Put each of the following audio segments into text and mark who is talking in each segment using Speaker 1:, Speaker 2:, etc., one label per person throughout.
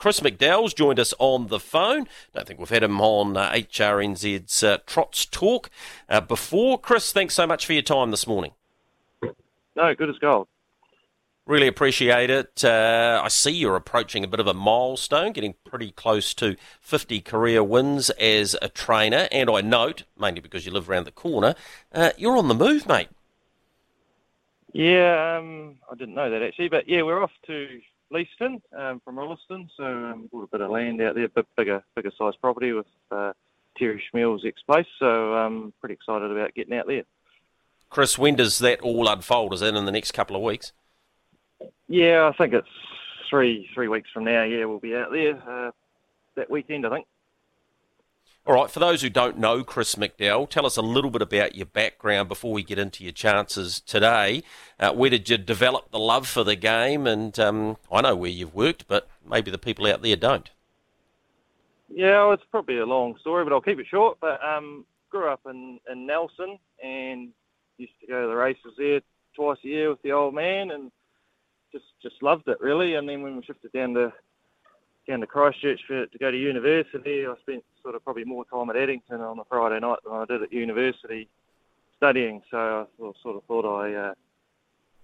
Speaker 1: Chris McDowell's joined us on the phone. Don't think we've had him on uh, HRNZ's uh, Trots Talk uh, before. Chris, thanks so much for your time this morning.
Speaker 2: No, good as gold.
Speaker 1: Really appreciate it. Uh, I see you're approaching a bit of a milestone, getting pretty close to 50 career wins as a trainer. And I note, mainly because you live around the corner, uh, you're on the move, mate.
Speaker 2: Yeah, um, I didn't know that actually, but yeah, we're off to Leeston um, from Rolleston, so um, bought a bit of land out there, bit bigger, bigger size property with uh, Terry Chmiel's ex-place. So I'm um, pretty excited about getting out there.
Speaker 1: Chris, when does that all unfold? Is it in the next couple of weeks?
Speaker 2: Yeah, I think it's three three weeks from now. Yeah, we'll be out there uh, that weekend, I think.
Speaker 1: All right, for those who don't know Chris McDowell, tell us a little bit about your background before we get into your chances today. Uh, where did you develop the love for the game? And um, I know where you've worked, but maybe the people out there don't.
Speaker 2: Yeah, well, it's probably a long story, but I'll keep it short. But um, grew up in, in Nelson and used to go to the races there twice a year with the old man, and just just loved it really. And then when we shifted down to down to Christchurch for, to go to university. I spent sort of probably more time at Addington on a Friday night than I did at university studying. So I sort of thought I uh,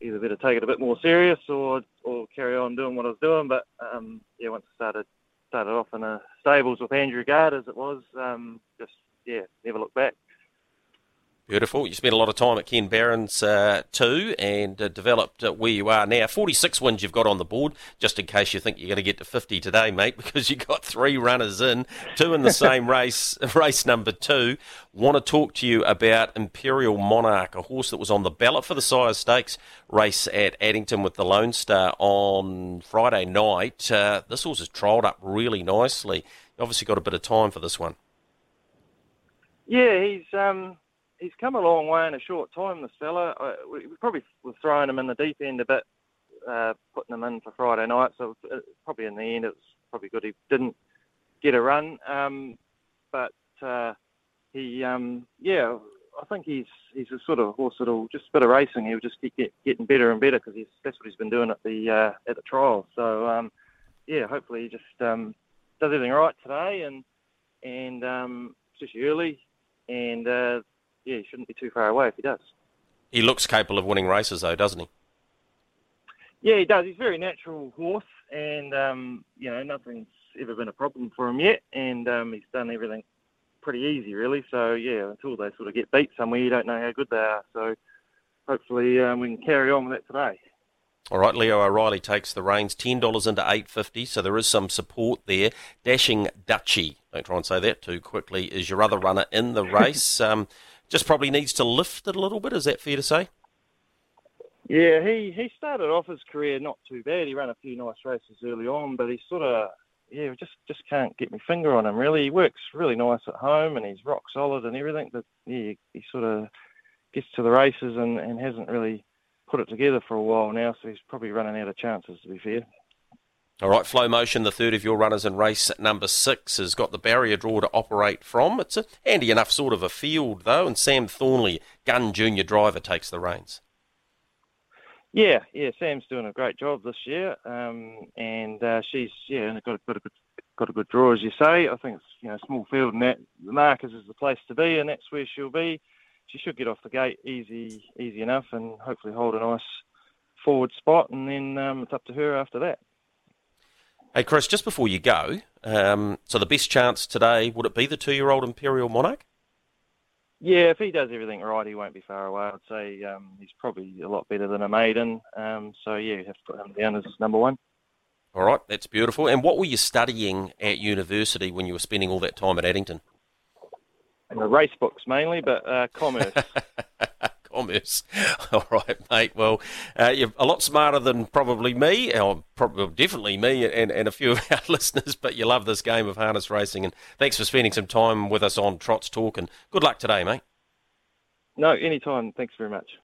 Speaker 2: either better take it a bit more serious or or carry on doing what I was doing. But um, yeah, once I started started off in the stables with Andrew Gard as it was, um, just yeah, never looked back.
Speaker 1: Beautiful. You spent a lot of time at Ken Barron's uh, too and uh, developed uh, where you are now. 46 wins you've got on the board, just in case you think you're going to get to 50 today, mate, because you've got three runners in, two in the same race, race number two. Want to talk to you about Imperial Monarch, a horse that was on the ballot for the Sire Stakes race at Addington with the Lone Star on Friday night. Uh, this horse has trialled up really nicely. You obviously got a bit of time for this one.
Speaker 2: Yeah, he's. Um he's come a long way in a short time. This fella, uh, we, probably were throwing him in the deep end a bit, uh, putting him in for Friday night. So uh, probably in the end, it was probably good he didn't get a run. Um, but uh, he, um, yeah, I think he's he's a sort of horse that'll just a bit of racing. He'll just keep get, getting better and better because that's what he's been doing at the uh, at the trial. So um, yeah, hopefully he just um, does everything right today and and um, especially early and uh, yeah, he shouldn't be too far away if he does.
Speaker 1: He looks capable of winning races, though, doesn't he?
Speaker 2: Yeah, he does. He's a very natural horse, and um, you know nothing's ever been a problem for him yet, and um, he's done everything pretty easy, really. So yeah, until they sort of get beat somewhere, you don't know how good they are. So hopefully um, we can carry on with that today.
Speaker 1: All right, Leo O'Reilly takes the reins, ten dollars into eight fifty, so there is some support there. Dashing Dutchy, don't try and say that too quickly, is your other runner in the race. um, just probably needs to lift it a little bit. Is that fair to say?
Speaker 2: Yeah, he, he started off his career not too bad. He ran a few nice races early on, but he sort of yeah just just can't get my finger on him really. He works really nice at home and he's rock solid and everything, but yeah, he sort of gets to the races and, and hasn't really put it together for a while now. So he's probably running out of chances to be fair.
Speaker 1: All right, Flow Motion, the third of your runners in race number six, has got the barrier draw to operate from. It's a handy enough sort of a field, though, and Sam Thornley, gun junior driver, takes the reins.
Speaker 2: Yeah, yeah, Sam's doing a great job this year, um, and uh, she's yeah got a, got a good got a good draw as you say. I think it's you know small field and that the Markers is the place to be, and that's where she'll be. She should get off the gate easy easy enough, and hopefully hold a nice forward spot, and then um, it's up to her after that.
Speaker 1: Hey, Chris, just before you go, um, so the best chance today, would it be the two year old Imperial Monarch?
Speaker 2: Yeah, if he does everything right, he won't be far away. I'd say um, he's probably a lot better than a maiden. Um, so, yeah, you have to put him down as number one.
Speaker 1: All right, that's beautiful. And what were you studying at university when you were spending all that time at Addington?
Speaker 2: And the race books mainly, but uh, commerce.
Speaker 1: commerce. All right, mate. Well, uh, you're a lot smarter than probably me, or probably definitely me, and, and a few of our listeners. But you love this game of harness racing, and thanks for spending some time with us on Trots Talk. And good luck today, mate.
Speaker 2: No, anytime. Thanks very much.